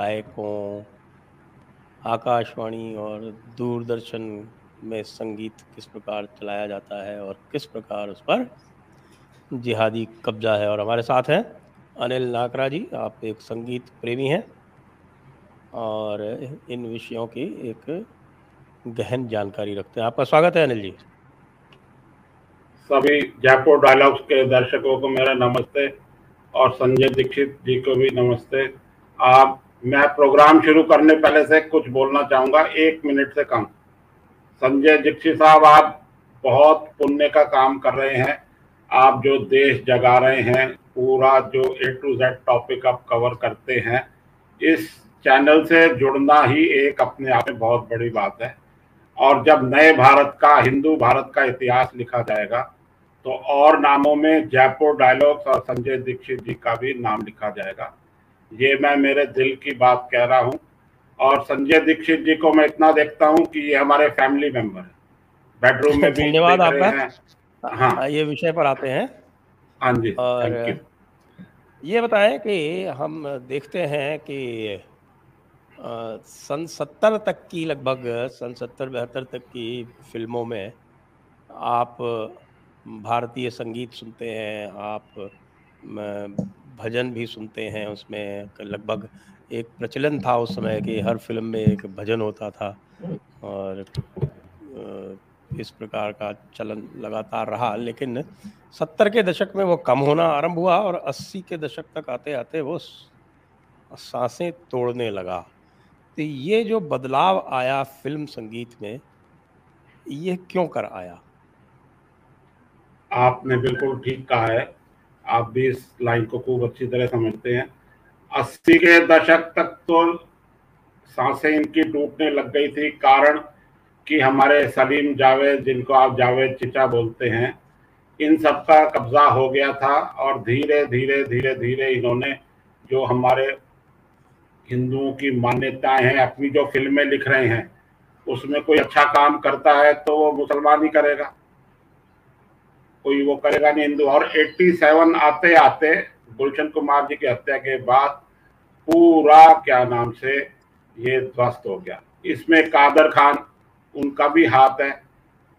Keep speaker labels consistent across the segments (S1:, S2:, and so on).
S1: गायकों, आकाशवाणी और दूरदर्शन में संगीत किस प्रकार चलाया जाता है और किस प्रकार उस पर जिहादी कब्जा है? और हमारे साथ हैं अनिल नाकरा जी, आप एक संगीत प्रेमी हैं और इन विषयों की एक गहन जानकारी रखते हैं। आपका स्वागत है अनिल जी।
S2: सभी जयपुर डायलॉग्स के दर्शकों को मेरा नमस्ते और संजय दीक्षित जी को भी नमस्ते। आप मैं प्रोग्राम शुरू करने पहले से कुछ बोलना चाहूँगा, एक मिनट से कम। संजय दीक्षित साहब, आप बहुत पुण्य का काम कर रहे हैं। आप जो देश जगा रहे हैं, पूरा जो ए टू जेड टॉपिक आप कवर करते हैं, इस चैनल से जुड़ना ही एक अपने आप में बहुत बड़ी बात है। और जब नए भारत का, हिंदू भारत का इतिहास लिखा जाएगा तो और नामों में जयपुर डायलॉग्स और संजय दीक्षित जी का भी नाम लिखा जाएगा। ये मैं मेरे दिल की बात कह रहा हूँ और संजय दीक्षित जी को मैं इतना देखता हूँ कि ये हमारे फैमिली मेंबर है। बेडरूम में भी
S1: धन्यवाद आपका हाँ। ये विषय पर आते हैं।
S2: हाँ जी
S1: और ये बताएँ कि हम देखते हैं कि सन सत्तर तक की लगभग सन सत्तर बहत्तर तक की फ़िल्मों में आप भारतीय संगीत सुनते हैं आप भजन भी सुनते हैं उसमें। लगभग एक प्रचलन था उस समय कि हर फ़िल्म में एक भजन होता था और इस प्रकार का चलन लगातार रहा। लेकिन सत्तर के दशक में वो कम होना आरंभ हुआ और अस्सी के दशक तक आते आते वो साँसें तोड़ने लगा। तो ये जो बदलाव आया फ़िल्म संगीत में, ये क्यों कर आया?
S2: आपने बिल्कुल ठीक कहा है। आप भी इस लाइन को खूब अच्छी तरह समझते हैं। अस्सी के दशक तक तो साँसें इनकी टूटने लग गई थी, कारण कि हमारे सलीम जावेद, जिनको आप जावेद चिचा बोलते हैं, इन सब का कब्जा हो गया था और धीरे धीरे धीरे धीरे इन्होंने जो हमारे हिंदुओं की मान्यताएँ हैं, अपनी जो फ़िल्में लिख रहे हैं, उसमें कोई अच्छा काम करता है तो वो मुसलमान ही करेगा। कोई वो करेगा नहीं। हिंदू और 87 आते आते गुलशन कुमार जी की हत्या के बाद पूरा क्या नाम से ये ध्वस्त हो गया। इसमें कादर खान, उनका भी हाथ है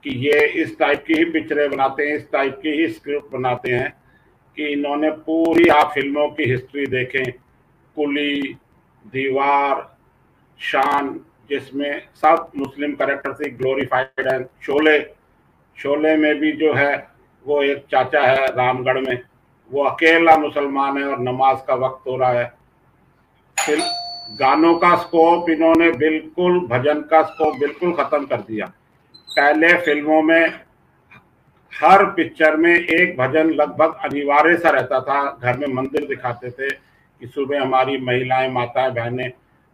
S2: कि ये इस टाइप की ही पिक्चरें बनाते हैं, इस टाइप की ही स्क्रिप्ट बनाते हैं कि इन्होंने पूरी आप फ़िल्मों की हिस्ट्री देखें। कुली, दीवार, शान, जिसमें सब मुस्लिम करेक्टर से ग्लोरीफाइड है। शोले शोले में भी जो है वो एक चाचा है रामगढ़ में। वो अकेला मुसलमान है और नमाज़ का वक्त हो रहा है। फिर गानों का स्कोप इन्होंने बिल्कुल, भजन का स्कोप बिल्कुल खत्म कर दिया। पहले फ़िल्मों में हर पिक्चर में एक भजन लगभग अनिवार्य सा रहता था। घर में मंदिर दिखाते थे कि सुबह हमारी महिलाएँ, माताएँ, बहनें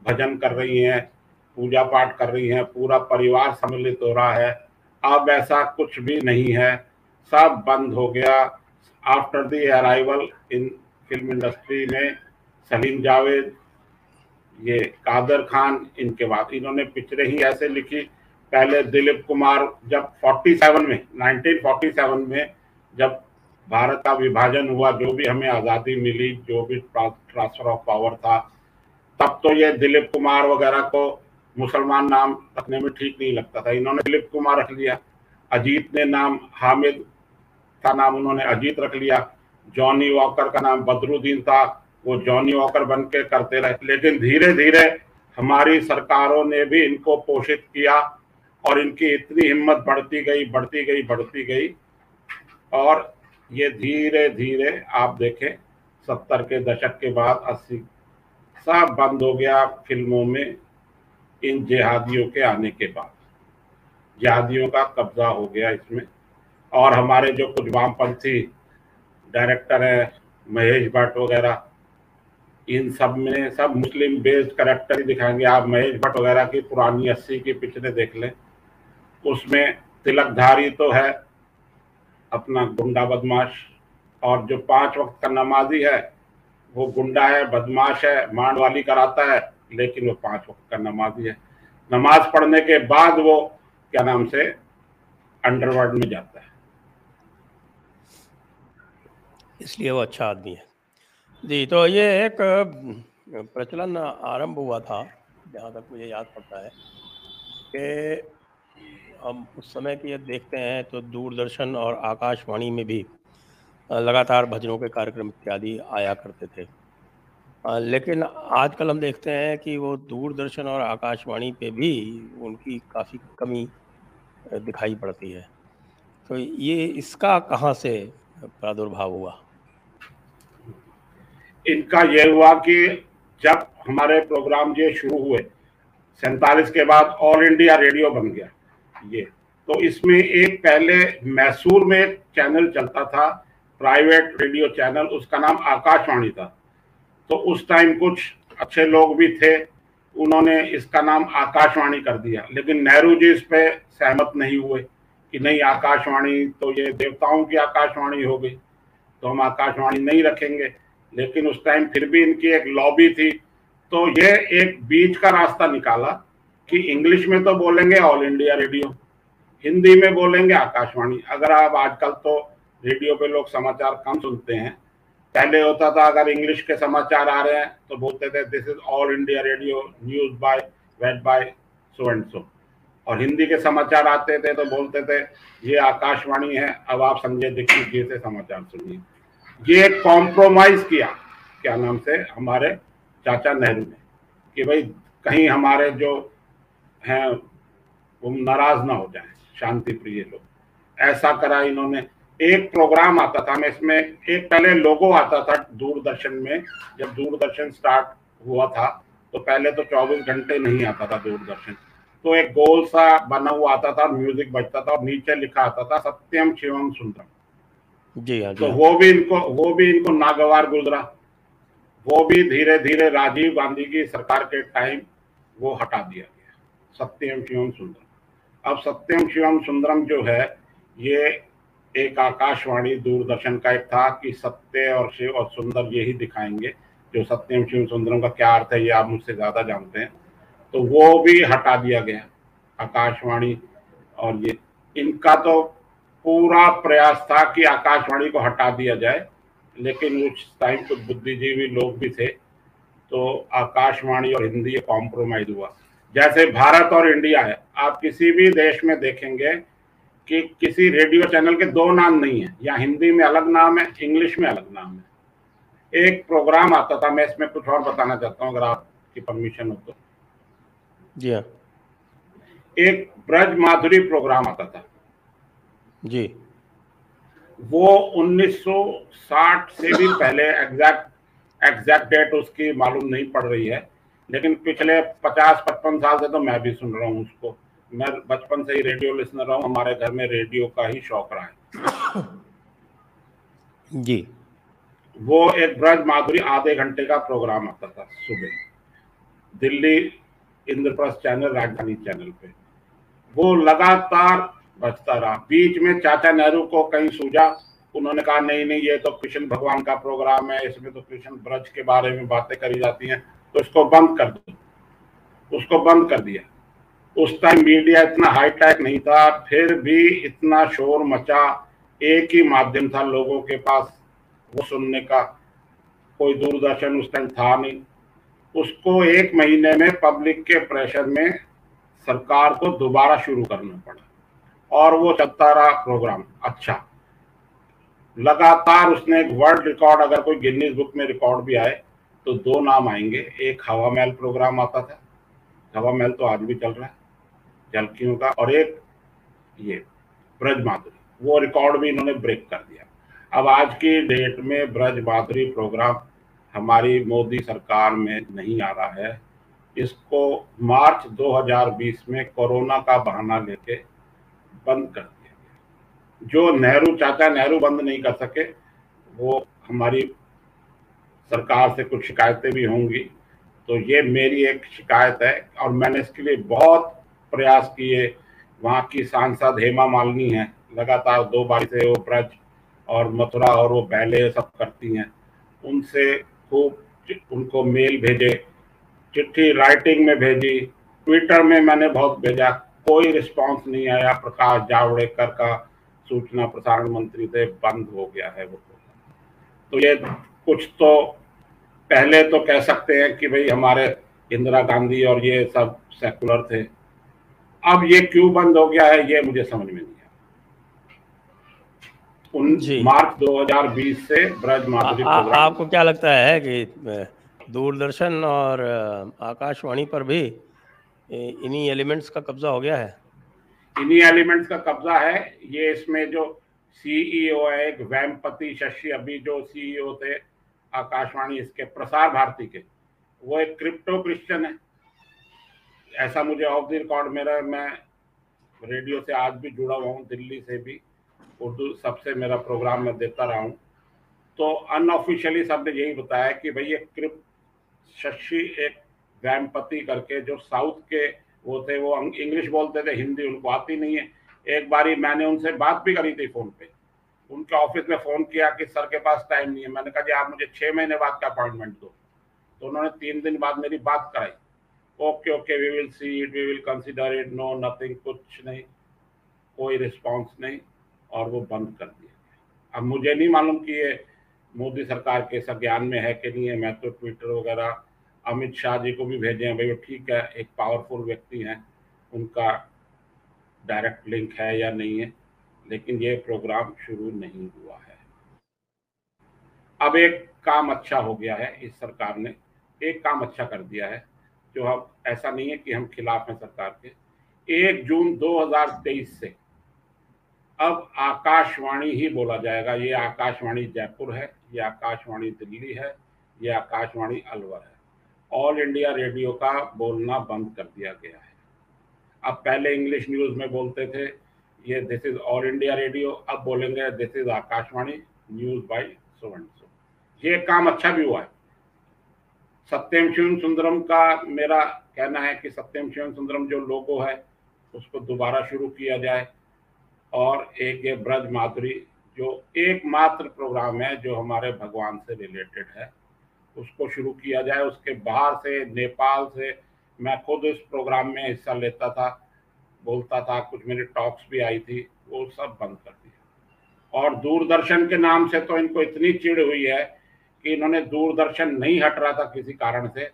S2: भजन कर रही हैं, पूजा पाठ कर रही हैं, पूरा परिवार सम्मिलित हो रहा है। अब ऐसा कुछ भी नहीं है। सब बंद हो गया। After the arrival in film industry में सलीम जावेद, ये कादर खान, इनके बाद इन्होंने पिक्चरें ही ऐसे लिखी। पहले दिलीप कुमार, जब 47 में 1947 में जब भारत का विभाजन हुआ, जो भी हमें आज़ादी मिली, जो भी ट्रांसफ़र ऑफ़ पावर था, तब तो ये दिलीप कुमार वगैरह को मुसलमान नाम रखने में ठीक नहीं लगता था। इन्होंने दिलीप कुमार रख लिया। अजीत ने नाम हामिद का नाम उन्होंने अजीत रख लिया। जॉनी वॉकर का नाम बदरुद्दीन था। वो जॉनी वॉकर बन के करते रहे। लेकिन धीरे धीरे हमारी सरकारों ने भी इनको पोषित किया और इनकी इतनी हिम्मत बढ़ती गई बढ़ती गई बढ़ती गई। और ये धीरे धीरे आप देखें, सत्तर के दशक के बाद अस्सी सब बंद हो गया फ़िल्मों में इन जिहादियों के आने के बाद। जिहादियों का कब्जा हो गया इसमें। और हमारे जो कुछ वामपंथी डायरेक्टर हैं, महेश भट्ट वगैरह, इन सब में सब मुस्लिम बेस्ड करेक्टर ही दिखाएँगे। आप महेश भट्ट वगैरह की पुरानी अस्सी की पिक्चरें देख लें। उसमें तिलकधारी तो है, अपना गुंडा बदमाश, और जो पाँच वक्त का नमाजी है, वो गुंडा है, बदमाश है मांड वाली कराता है, लेकिन वो पाँच वक्त का नमाजी है। नमाज़ पढ़ने के बाद वो, क्या नाम से अंडरवर्ल्ड में जाता है।
S1: इसलिए वो अच्छा आदमी है। जी तो ये एक प्रचलन आरंभ हुआ था, जहाँ तक मुझे याद पड़ता है, कि हम उस समय की यदि देखते हैं तो दूरदर्शन और आकाशवाणी में भी लगातार भजनों के कार्यक्रम इत्यादि आया करते थे। लेकिन आजकल हम देखते हैं कि वो दूरदर्शन और आकाशवाणी पे भी उनकी काफ़ी कमी दिखाई पड़ती है। तो ये इसका कहाँ से प्रादुर्भाव हुआ?
S2: इनका यह हुआ कि जब हमारे प्रोग्राम ये शुरू हुए, सैतालीस के बाद ऑल इंडिया रेडियो बन गया ये। तो इसमें एक पहले मैसूर में एक चैनल चलता था प्राइवेट रेडियो चैनल उसका नाम आकाशवाणी था। तो उस टाइम कुछ अच्छे लोग भी थे, उन्होंने इसका नाम आकाशवाणी कर दिया। लेकिन नेहरू जी इस पे सहमत नहीं हुए कि नहीं, आकाशवाणी तो ये देवताओं की आकाशवाणी हो गई तो हम आकाशवाणी नहीं रखेंगे। लेकिन उस टाइम फिर भी इनकी एक लॉबी थी। तो ये एक बीच का रास्ता निकाला कि इंग्लिश में तो बोलेंगे ऑल इंडिया रेडियो हिंदी में बोलेंगे आकाशवाणी। अगर आप आजकल तो रेडियो पे लोग समाचार कम सुनते हैं। पहले होता था अगर इंग्लिश के समाचार आ रहे हैं तो बोलते थे this is All India Radio news by read by so and so और हिंदी के समाचार आते थे तो बोलते थे, ये आकाशवाणी है, अब आप संजय दीक्षित जी से समाचार सुनिए। ये एक कॉम्प्रोमाइज किया। क्या नाम से? हमारे चाचा नेहरू ने। कि भाई, कहीं हमारे जो हैं, वो नाराज़ ना हो जाए शांति प्रिय लोग। ऐसा करा इन्होंने। एक प्रोग्राम आता था, मैं इसमें एक पहले लोगो आता था दूरदर्शन में। जब दूरदर्शन स्टार्ट हुआ था तो पहले तो 24 घंटे नहीं आता था दूरदर्शन। तो एक गोल सा बना हुआ आता था म्यूज़िक बजता था और नीचे लिखा आता था, सत्यम शिवम सुंदरम।
S1: जी हाँ
S2: तो वो भी इनको वो भी इनको नागवार गुजरा। वो भी धीरे धीरे राजीव गांधी की सरकार के टाइम वो हटा दिया गया। सत्यम शिवम सुंदरम। अब सत्यम शिवम सुंदरम जो है ये एक आकाशवाणी दूरदर्शन का एक था कि सत्य और शिव और सुंदर यही दिखाएँगे। जो सत्यम शिव सुंदरम का क्या अर्थ है ये आप मुझसे ज़्यादा जानते हैं। तो वो भी हटा दिया गया आकाशवाणी और ये। इनका तो पूरा प्रयास था कि आकाशवाणी को हटा दिया जाए लेकिन उस टाइम कुछ बुद्धिजीवी लोग भी थे तो आकाशवाणी और हिंदी कॉम्प्रोमाइज हुआ। जैसे भारत और इंडिया है आप किसी भी देश में देखेंगे कि किसी रेडियो चैनल के दो नाम नहीं है या हिंदी में अलग नाम है इंग्लिश में अलग नाम है। एक प्रोग्राम आता था मैं इसमें कुछ और बताना चाहता हूँ अगर आपकी परमिशन हो तो।
S1: जी हाँ।
S2: एक ब्रज माधुरी प्रोग्राम आता था।
S1: जी।
S2: वो 1960 से भी पहले एग्जैक्ट एग्जैक्ट डेट उसकी मालूम नहीं पड़ रही है लेकिन पिछले 50-55 साल से तो मैं भी सुन रहा हूँ उसको। मैं बचपन से ही रेडियो लिसनर रहा हूँ हमारे घर में रेडियो का ही शौक रहा है।
S1: जी।
S2: वो एक ब्रज माधुरी आधे घंटे का प्रोग्राम आता था सुबह। दिल्ली इंद्रप्रस्थ चैनल राजधानी चैनल पे। वो लगातार बचता रहा। बीच में चाचा नेहरू को कहीं सूझा, उन्होंने कहा, नहीं नहीं, ये तो कृष्ण भगवान का प्रोग्राम है, इसमें तो कृष्ण ब्रज के बारे में बातें करी जाती हैं। तो इसको बंद कर दो उसको बंद कर दिया। उस टाइम मीडिया इतना हाईटेक नहीं था, फिर भी इतना शोर मचा, एक ही माध्यम था लोगों के पास, वो सुनने का। कोई दूरदर्शन उस टाइम था नहीं। उसको एक महीने में पब्लिक के प्रेशर में सरकार को दोबारा शुरू करना पड़ा। और वो चलता रहा प्रोग्राम अच्छा। लगातार उसने वर्ल्ड रिकॉर्ड अगर कोई गिनीज बुक में रिकॉर्ड भी आए तो दो नाम आएँगे। एक हवा महल प्रोग्राम आता था। हवा महल तो आज भी चल रहा है झलकियों का, और एक ये ब्रज माधुरी। वो रिकॉर्ड भी इन्होंने ब्रेक कर दिया। अब आज की डेट में ब्रज माधुरी प्रोग्राम हमारी मोदी सरकार में नहीं आ रहा है। इसको मार्च 2020 में कोरोना का बहाना लेके बंद कर दिया जो नेहरू चाचा नेहरू बंद नहीं कर सके, वो हमारी सरकार से कुछ शिकायतें भी होंगी। तो ये मेरी एक शिकायत है और मैंने इसके लिए बहुत प्रयास किए। वहाँ की सांसद हेमा मालिनी है, लगातार दो बार से वो ब्रज और मथुरा और वो बैले सब करती हैं। उनसे खूब उनको मेल भेजे, चिट्ठी राइटिंग में भेजी, ट्विटर में मैंने बहुत भेजा। कोई रिस्पांस नहीं आया। प्रकाश जावड़ेकर का सूचना प्रसारण मंत्री से बंद हो गया है वो तो ये कुछ तो पहले तो कह सकते हैं कि भाई हमारे इंदिरा गांधी और ये सब सेकुलर थे। अब ये क्यों बंद हो गया है ये मुझे समझ में नहीं उन मार्च 2020 से ब्रज माधुरी
S1: आपको क्या लगता है कि दूरदर्शन और आकाशवाणी पर भी इन्हीं एलिमेंट्स का कब्जा हो गया है?
S2: इन्हीं एलिमेंट्स का कब्जा है। ये इसमें जो सीईओ e है, एक वैमपति शशि, अभी जो सीईओ थे, आकाशवाणी, इसके प्रसार भारती के, वो एक क्रिप्टो क्रिश्चियन है। ऐसा मुझे ऑफ़ द रिकॉर्ड मेरा, मैं रेडियो से आज भी जुड़ा हुआ हूँ, दिल्ली से भी, उर्दू सबसे मेरा प्रोग्राम में देता रहा हूँ। तो अनऑफिशियली सबने यही बताया कि भाई, ये क्रिप शशि एक वैमपति करके, जो साउथ के वो थे, वो इंग्लिश बोलते थे, हिंदी उनको आती नहीं है। एक बारी मैंने उनसे बात भी करी थी फ़ोन पे। उनके ऑफ़िस में फ़ोन किया कि, सर के पास टाइम नहीं है। मैंने कहा, जी, आप मुझे छह महीने बाद का अपॉइंटमेंट दो। तो उन्होंने तीन दिन बाद मेरी बात कराई। Okay okay we will see it we will consider it no nothing कुछ नहीं, कोई रिस्पॉन्स नहीं। और वो बंद कर दिया अब मुझे नहीं मालूम कि ये मोदी सरकार के संज्ञान में है कि नहीं है। मैं तो ट्विटर वगैरह अमित शाह जी को भी भेजे हैं, भाई वो ठीक है, एक पावरफुल व्यक्ति हैं, उनका डायरेक्ट लिंक है या नहीं है, लेकिन ये प्रोग्राम शुरू नहीं हुआ है। अब एक काम अच्छा हो गया है, इस सरकार ने एक काम अच्छा कर दिया है, जो हम, ऐसा नहीं है कि हम खिलाफ हैं सरकार के। एक जून 2023 से अब आकाशवाणी ही बोला जाएगा, ये आकाशवाणी जयपुर है, ये आकाशवाणी दिल्ली है, ये आकाशवाणी अलवर है। ऑल इंडिया रेडियो का बोलना बंद कर दिया गया है। अब पहले इंग्लिश न्यूज़ में बोलते थे, ये this is All India Radio अब बोलेंगे this is Akashvani news by so so ये काम अच्छा भी हुआ है। सत्यम शिवन सुंदरम का मेरा कहना है कि सत्यम शिवन सुंदरम जो लोगो है, उसको दोबारा शुरू किया जाए। और एक ये ब्रज माधुरी, जो एकमात्र प्रोग्राम है जो हमारे भगवान से रिलेटेड है। उसको शुरू किया जाए, उसके बाहर से, नेपाल से। मैं खुद इस प्रोग्राम में हिस्सा लेता था, बोलता था, कुछ मेरी टॉक्स भी आई थी, वो सब बंद कर दिया। और दूरदर्शन के नाम से तो इनको इतनी चिड़ हुई है कि इन्होंने दूरदर्शन नहीं हट रहा था किसी कारण से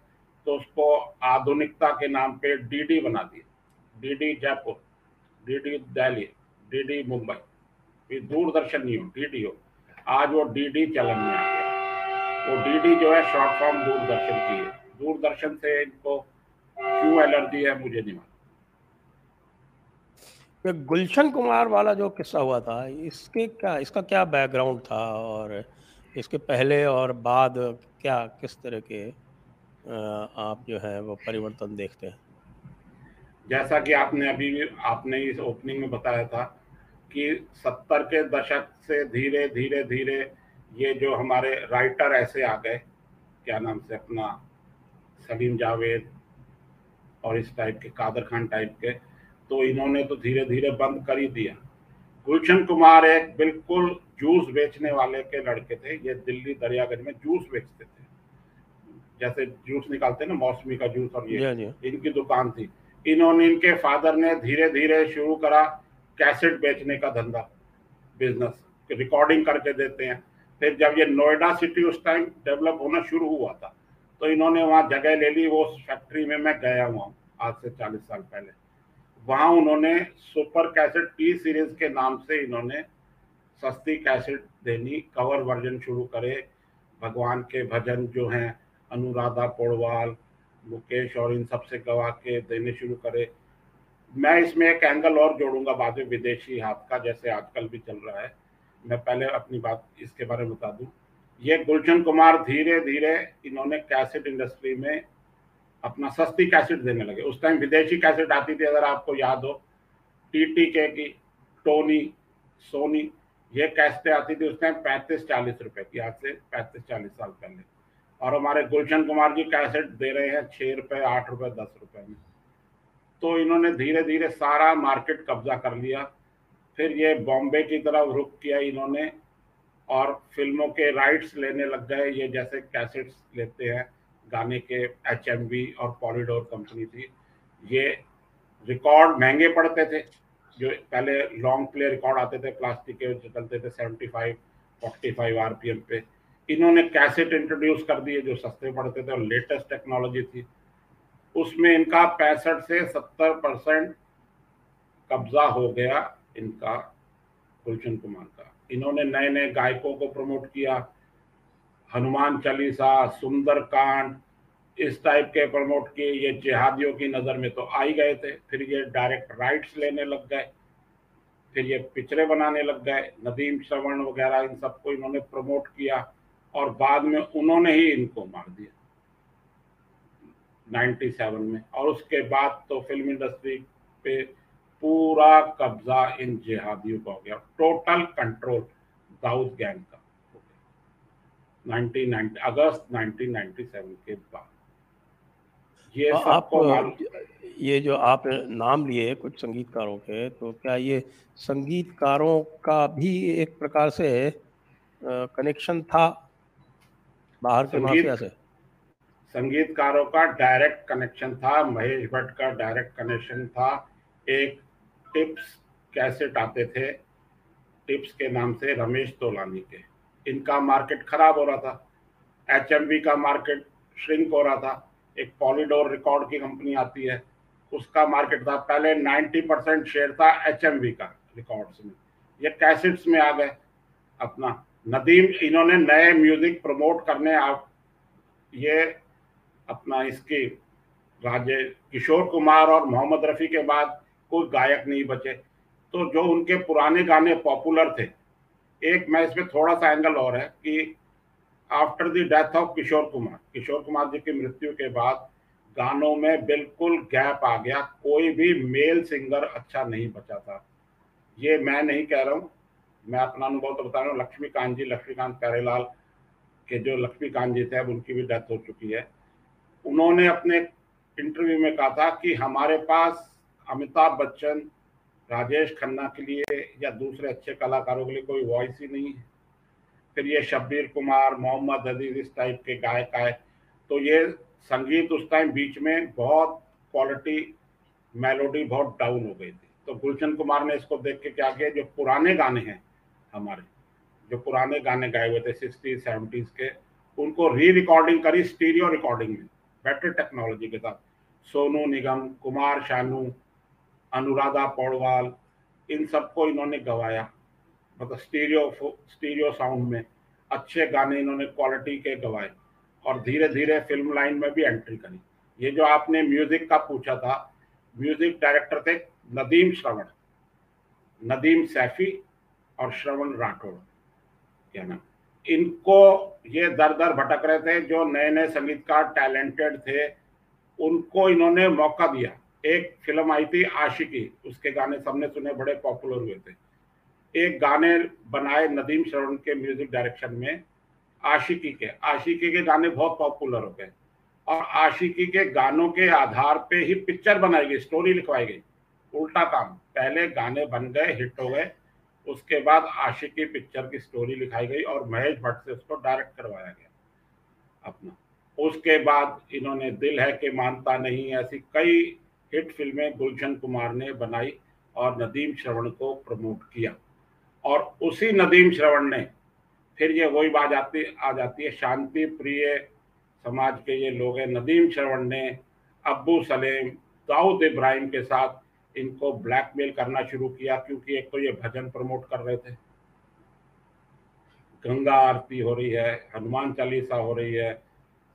S2: तो उसको आधुनिकता के नाम पे डीडी बना दिया। DD Jaipur, DD Delhi, DD Mumbai. फिर दूरदर्शन नहीं हो डीडी हो। आज वो डीडी चलन में आ गया। वो डीडी जो है शॉर्ट फॉर्म दूरदर्शन की है। दूरदर्शन से इनको क्यों एलर्जी है मुझे नहीं
S1: मालूम। गुलशन कुमार वाला जो किस्सा हुआ था इसके क्या इसका क्या बैकग्राउंड था और इसके पहले और बाद क्या किस तरह के आप जो है वो परिवर्तन देखते हैं?
S2: जैसा कि आपने अभी भी आपने इस ओपनिंग में बताया था कि सत्तर के दशक से धीरे धीरे धीरे ये जो हमारे राइटर ऐसे आ गए क्या नाम से अपना सलीम जावेद और इस टाइप के कादर खान टाइप के तो इन्होंने तो धीरे धीरे बंद कर ही दिया। गुलशन कुमार एक बिल्कुल जूस बेचने वाले के लड़के थे ये दिल्ली दरियागंज में जूस बेचते थे। जैसे जूस निकालते ना मौसमी का जूस और ये इनकी दुकान थी। इन्होंने इनके फादर ने धीरे धीरे शुरू करा कैसेट बेचने का धंधा बिज़नेस रिकॉर्डिंग करके देते हैं। फिर जब ये नोएडा सिटी उस टाइम डेवलप होना शुरू हुआ था तो इन्होंने वहाँ जगह ले ली, वो फैक्ट्री में मैं गया हुआ हूँ, आज से चालीस साल पहले। वहाँ उन्होंने सुपर कैसेट टी सीरीज़ के नाम से इन्होंने सस्ती कैसेट देनी कवर वर्जन शुरू करे। भगवान के भजन जो हैं, अनुराधा पोड़वाल, मुकेश और इन सबसे गवा के देने शुरू करे। मैं इसमें एक एंगल और जोड़ूँगा बाद में विदेशी हाथ का, जैसे आजकल भी चल रहा है। मैं पहले अपनी बात इसके बारे में बता दूँ। ये गुलशन कुमार धीरे धीरे इन्होंने कैसेट इंडस्ट्री में अपना सस्ती कैसेट देने लगे। उस टाइम विदेशी कैसेट आती थी, अगर आपको याद हो टी टी के की टोनी सोनी ये कैसेटें आती थी उस टाइम पैंतीस चालीस रुपए की, आज से पैंतीस चालीस साल पहले। और हमारे गुलशन कुमार जी कैसेट दे रहे हैं छः रुपये आठ रुपये दस रुपये में। तो इन्होंने धीरे धीरे सारा मार्केट कब्जा कर लिया। फिर ये बॉम्बे की तरफ़ रुख किया इन्होंने और फ़िल्मों के राइट्स लेने लग गए। ये जैसे कैसेट्स लेते हैं, गाने के एच और पॉलीडोर कंपनी थी। ये रिकॉर्ड महँगे पड़ते थे, जो पहले लॉन्ग प्ले रिकॉर्ड आते थे प्लास्टिक के चलते थे seventy five forty five R पे। इन्होंने कैसेट इंट्रोड्यूस कर दिए, जो सस्ते पड़ते थे, और लेटेस्ट टेक्नोलॉजी थी। उसमें इनका पैंसठ से सत्तर परसेंट कब्जा हो गया। इनका, गुलशन कुमार का। इन्होंने नए नए गायकों को प्रमोट किया। हनुमान चालीसा, सुंदरकांड, इस टाइप के प्रमोट किए। ये जिहादियों की नज़र में तो आ ही गए थे। फिर ये डायरेक्ट राइट्स लेने लग गए। फिर ये पिक्चरें बनाने लग गए। नदीम श्रवण वगैरह, इन सबको इन्होंने प्रमोट किया और बाद में उन्होंने ही इनको मार दिया। 97 में। और उसके बाद तो फ़िल्म इंडस्ट्री पे पूरा कब्जा इन जिहादियों का हो गया। टोटल कंट्रोल दाऊद गैंग का। 1990 अगस्त 1997 के बाद।
S1: ये तो आप ये जो आप नाम लिए कुछ संगीतकारों के तो क्या ये संगीतकारों का भी एक प्रकार से कनेक्शन था बाहर के माफिया से?
S2: संगीतकारों का डायरेक्ट कनेक्शन था महेश भट्ट का डायरेक्ट कनेक्शन था एक टिप्स कैसेट आते थे? टिप्स के नाम से रमेश तोलानी के। इनका मार्केट खराब हो रहा था। एचएमवी का मार्केट श्रिंक हो रहा था। एक पॉलीडोर रिकॉर्ड की कंपनी आती है। उसका मार्केट था। पहले 90 परसेंट शेयर था एचएमवी का रिकॉर्ड्स में। ये कैसेट्स में आ गए। अपना नदीम, इन्होंने नए म्यूज़िक प्रमोट करने आप ये अपना इसकी राजे किशोर कुमार और मोहम्मद रफ़ी के बाद कोई गायक नहीं बचे। तो जो उनके पुराने गाने पॉपुलर थे, एक मैं इसमें थोड़ा सा एंगल और है कि after the death of Kishore Kumar Kishore Kumar ji की मृत्यु के बाद गानों में बिल्कुल गैप आ गया। कोई भी मेल सिंगर अच्छा नहीं बचा था। ये मैं नहीं कह रहा हूँ। मैं अपना अनुभव तो बता रहा हूँ। लक्ष्मीकांत जी, लक्ष्मीकांत प्यारेलाल के जो लक्ष्मीकांत जी थे, अब उनकी भी डेथ हो चुकी है। उन्होंने अपने इंटरव्यू में कहा था कि हमारे पास अमिताभ बच्चन, राजेश खन्ना के लिए या दूसरे अच्छे कलाकारों के लिए कोई वॉइस ही नहीं है। फिर ये शब्बीर कुमार, मोहम्मद अज़ीज़ इस टाइप के गायक आए। तो ये संगीत उस टाइम बीच में बहुत क्वालिटी मेलोडी बहुत डाउन हो गई थी। तो गुलशन कुमार ने इसको देख के क्या किया, जो पुराने गाने हैं हमारे, जो पुराने गाने गाए हुए थे सिक्सटीज सेवेंटीज के, उनको री रिकॉर्डिंग करी स्टीरियो रिकॉर्डिंग में बेटर टेक्नोलॉजी के साथ। सोनू निगम, कुमार शानू अनुराधा पौड़वाल, इन सबको इन्होंने गवाया। मतलब स्टीरियो स्टीरियो साउंड में अच्छे गाने इन्होंने क्वालिटी के गवाए और धीरे धीरे फ़िल्म लाइन में भी एंट्री करी। ये जो आपने म्यूज़िक का पूछा था म्यूज़िक डायरेक्टर थे नदीम श्रवण, नदीम सैफी और श्रवण राठौड़ क्या नाम इनको ये दर दर भटक रहे थे, जो नए नए संगीतकार टैलेंटेड थे, उनको इन्होंने मौका दिया। एक फ़िल्म आई थी आशिकी, उसके गाने सबने सुने, बड़े पॉपुलर हुए थे। एक गाने बनाए नदीम शरण के म्यूज़िक डायरेक्शन में आशिकी के। आशिकी के गाने बहुत पॉपुलर हो गए। और आशिकी के गानों के आधार पे ही पिक्चर बनाई गई स्टोरी लिखवाई गई। उल्टा काम, पहले गाने बन गए हिट हो गए, उसके बाद आशिकी पिक्चर की स्टोरी लिखाई गई और महेश भट्ट से उसको डायरेक्ट करवाया गया अपना। उसके बाद इन्होंने दिल है कि मानता नहीं, ऐसी कई हिट फ़िल्में गुलशन कुमार ने बनाई और नदीम श्रवण को प्रमोट किया। और उसी नदीम श्रवण ने फिर ये वही बात आती, आ जाती है, शांति प्रिय समाज के ये लोग हैं। नदीम श्रवण ने अब्बू सलेम, दाऊद इब्राहिम के साथ इनको ब्लैकमेल करना शुरू किया, क्योंकि एक तो ये भजन प्रमोट कर रहे थे। गंगा आरती हो रही है, हनुमान चालीसा हो रही है,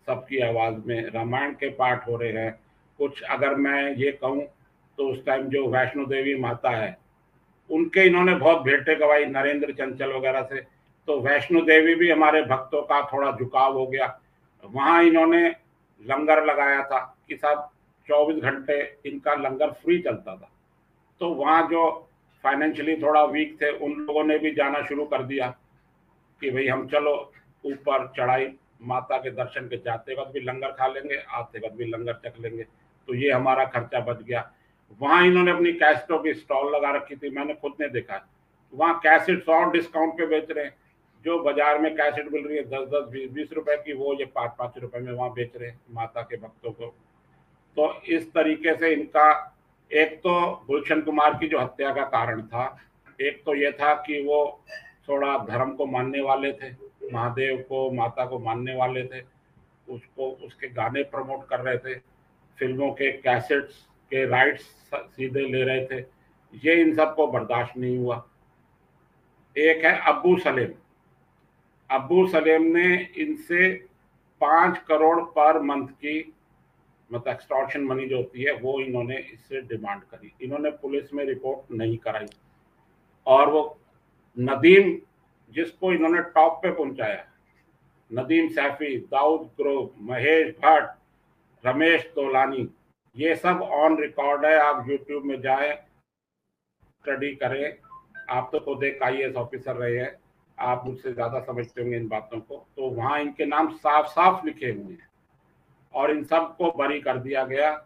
S2: सबकी आवाज़ में रामायण के पाठ हो रहे हैं। कुछ अगर मैं ये कहूँ तो उस टाइम जो वैष्णो देवी माता है, उनके इन्होंने बहुत भेंटें गवाई, नरेंद्र चंचल वगैरह से। तो वैष्णो देवी भी हमारे भक्तों का थोड़ा झुकाव हो गया। वहाँ इन्होंने लंगर लगाया था कि साहब, चौबीस घंटे इनका लंगर फ्री चलता था। तो वहाँ जो फाइनेंशियली थोड़ा वीक थे, उन लोगों ने भी जाना शुरू कर दिया कि भाई हम चलो ऊपर चढ़ाई, माता के दर्शन के जाते वक्त भी लंगर खा लेंगे, आते वक्त भी लंगर चख लेंगे। तो ये हमारा खर्चा बच गया। वहाँ इन्होंने अपनी कैसेटों की स्टॉल लगा रखी थी, मैंने खुद ने देखा। वहाँ कैसेट और डिस्काउंट पे बेच रहे हैं। जो बाज़ार में कैसेट मिल रही है दस दस बीस बीस रुपए की, वो ये पाँच पाँच रुपए में वहाँ बेच रहे हैं माता के भक्तों को। तो इस तरीके से इनका, एक तो गुलशन कुमार की जो हत्या का कारण था, एक तो ये था कि वो थोड़ा धर्म को मानने वाले थे, महादेव को, माता को मानने वाले थे, उसको, उसके गाने प्रमोट कर रहे थे। फ़िल्मों के कैसेट्स के राइट्स सीधे ले रहे थे। ये इन सबको बर्दाश्त नहीं हुआ। एक है अबू सलेम। अबू सलेम ने इनसे पाँच करोड़ पर मंथ की मतलब एक्सटॉर्शन मनी जो होती है, वो इन्होंने इससे डिमांड करी। इन्होंने पुलिस में रिपोर्ट नहीं कराई। और वो नदीम, जिसको इन्होंने टॉप पे पहुँचाया, नदीम सैफी, दाऊद ग्रोव, महेश भट्ट रमेश तोलानी। ये सब ऑन रिकॉर्ड है, आप यूट्यूब में जाए स्टडी करें। आप तो खुद एक आई ऑफिसर रहे हैं, आप मुझसे ज़्यादा समझते होंगे इन बातों को। तो वहाँ इनके नाम साफ़ साफ़ लिखे हुए हैं। और इन सबको बरी कर दिया गया।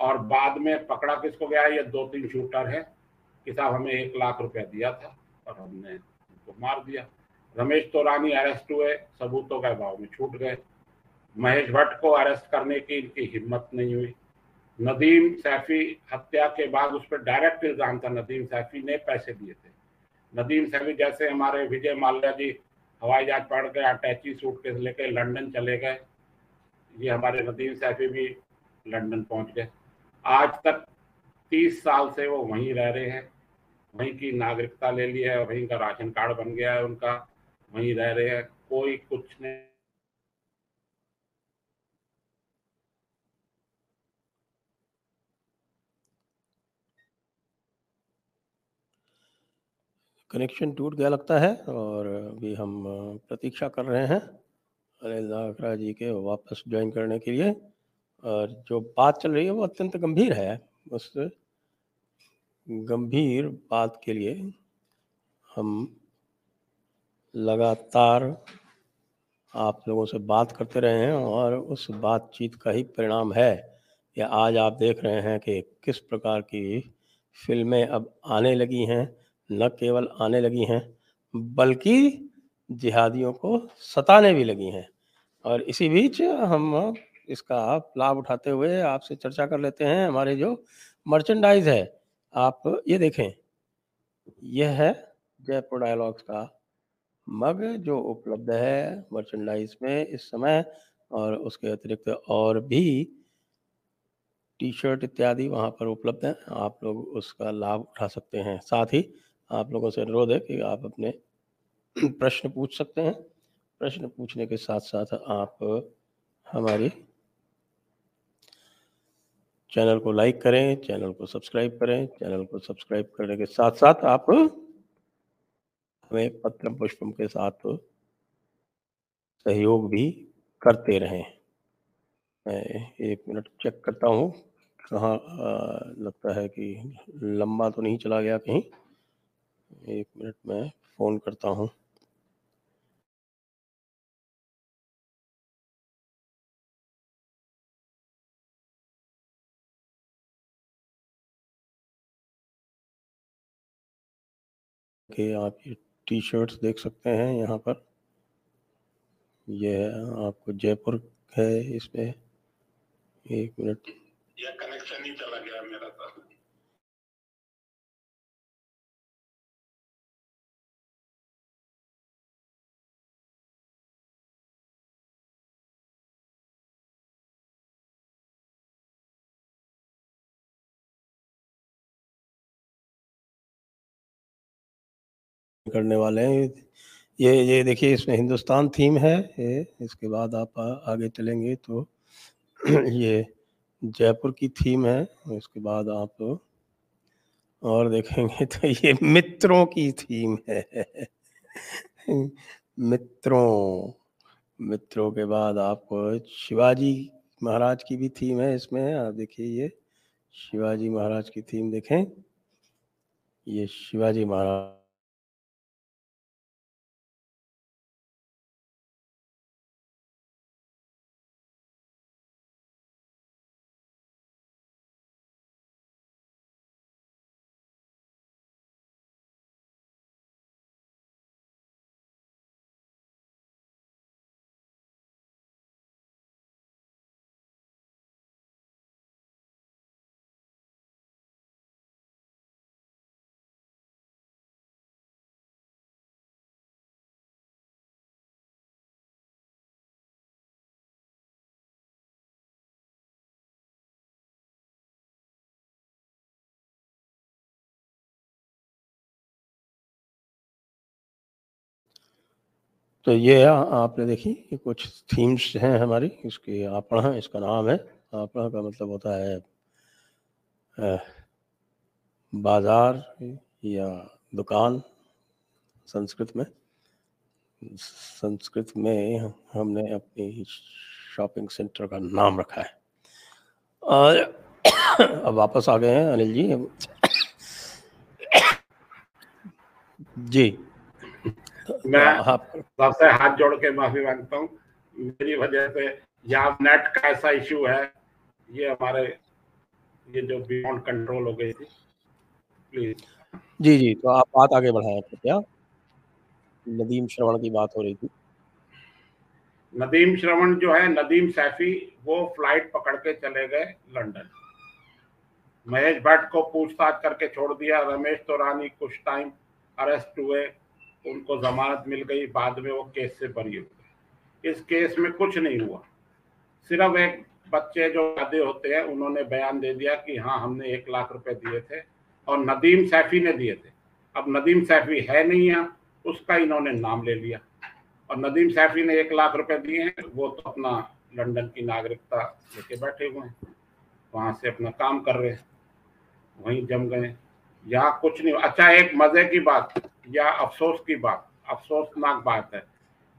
S2: और बाद में पकड़ा किसको गया? ये दो तीन शूटर है। कि साहब हमें एक लाख रुपया दिया था, और हमने उनको मार दिया। रमेश तोरानी अरेस्ट हुए, सबूतों के अभाव में छूट गए। महेश भट्ट को अरेस्ट करने की इनकी हिम्मत नहीं हुई। नदीम सैफी हत्या के बाद उस पर डायरेक्ट इल्ज़ाम था। नदीम सैफी ने पैसे दिए थे। नदीम सैफी जैसे हमारे विजय माल्या जी हवाई जहाज़ पढ़ के अटैची सूट के लेके लंदन चले गए। ये हमारे नदीम सैफी भी लंदन पहुँच गए। आज तक तीस साल से वो वहीं रह रहे हैं। वहीं की नागरिकता ले ली है वहीं का राशन कार्ड बन गया है उनका। वहीं रह रहे हैं। कोई कुछ नहीं।
S1: कनेक्शन टूट गया लगता है और अभी हम प्रतीक्षा कर रहे हैं नागरा जी के वापस ज्वाइन करने के लिए। और जो बात चल रही है वो अत्यंत गंभीर है। उस गंभीर बात के लिए हम लगातार आप लोगों से बात करते रहे हैं और उस बातचीत का ही परिणाम है। कि आज आप देख रहे हैं कि किस प्रकार की फ़िल्में अब आने लगी हैं। न केवल आने लगी हैं, बल्कि जिहादियों को सताने भी लगी हैं। और इसी बीच हम इसका लाभ उठाते हुए आपसे चर्चा कर लेते हैं। हमारे जो मर्चेंडाइज है, आप ये देखें। यह है जयपुर डायलॉग्स का मग जो उपलब्ध है मर्चेंडाइज में इस समय, और उसके अतिरिक्त और भी टी शर्ट इत्यादि वहाँ पर उपलब्ध हैं। आप लोग उसका लाभ उठा सकते हैं। साथ ही आप लोगों से अनुरोध है कि आप अपने प्रश्न पूछ सकते हैं। प्रश्न पूछने के साथ साथ आप हमारी चैनल को लाइक करें, चैनल को सब्सक्राइब करें, चैनल को सब्सक्राइब करने के साथ साथ आप हमें पत्र पुष्पम के साथ सहयोग भी करते रहें। मैं एक मिनट चेक करता हूँ। कहाँ लगता है कि लंबा तो नहीं चला गया कहीं। एक मिनट में फ़ोन करता हूँ। कि आप ये टी शर्ट्स देख सकते हैं यहाँ पर। ये आपको जयपुर है इसमें। एक मिनट।
S2: कनेक्शन ही चला गया
S1: करने वाले हैं। ये ये देखिए इसमें हिंदुस्तान थीम है ये इसके बाद आप आ, आगे चलेंगे तो ये जयपुर की थीम है उसके बाद आप और देखेंगे तो ये मित्रों की थीम है। मित्रों मित्रों के बाद आपको शिवाजी महाराज की भी थीम है इसमें आप देखिए ये शिवाजी महाराज की थीम देखें। ये शिवाजी महाराज तो ये आपने देखी ये कुछ थीम्स हैं हमारी, इसकी आपड़ा इसका नाम है। आपड़ा का मतलब होता है बाज़ार या दुकान, संस्कृत में। संस्कृत में हमने अपनी शॉपिंग सेंटर का नाम रखा है। और अब वापस आ गए हैं, अनिल जी। जी।
S2: मैं सबसे हाथ जोड़ के माफ़ी माँगता हूँ। मेरी वजह से यहाँ नेट का ऐसा इशू है ये हमारे ये जो बियॉन्ड कंट्रोल हो गई थी। प्लीज़
S1: जी जी तो आप बात आगे बढ़ाएँ क्या नदीम श्रवण की बात हो रही थी।
S2: नदीम श्रवण जो है नदीम सैफी वो फ़्लाइट पकड़ के चले गए लंदन महेश भट्ट को पूछताछ करके छोड़ दिया रमेश तोरानी कुछ टाइम अरेस्ट हुए। उनको जमानत मिल गई, बाद में वो केस से बरी हो गए इस केस में कुछ नहीं हुआ। सिर्फ़ एक बच्चे जो वादे होते हैं, उन्होंने बयान दे दिया कि हाँ हमने एक लाख रुपए दिए थे और नदीम सैफी ने दिए थे। अब नदीम सैफी है नहीं यहाँ, उसका इन्होंने नाम ले लिया। और नदीम सैफी ने एक लाख रुपए दिए हैं, वो तो अपना लंदन की नागरिकता लेके बैठे हुए हैं। वहाँ से अपना काम कर रहे हैं। वहीं जम गए। यहाँ कुछ नहीं अच्छा एक मज़े की बात या अफसोस की बात, अफसोसनाक बात है।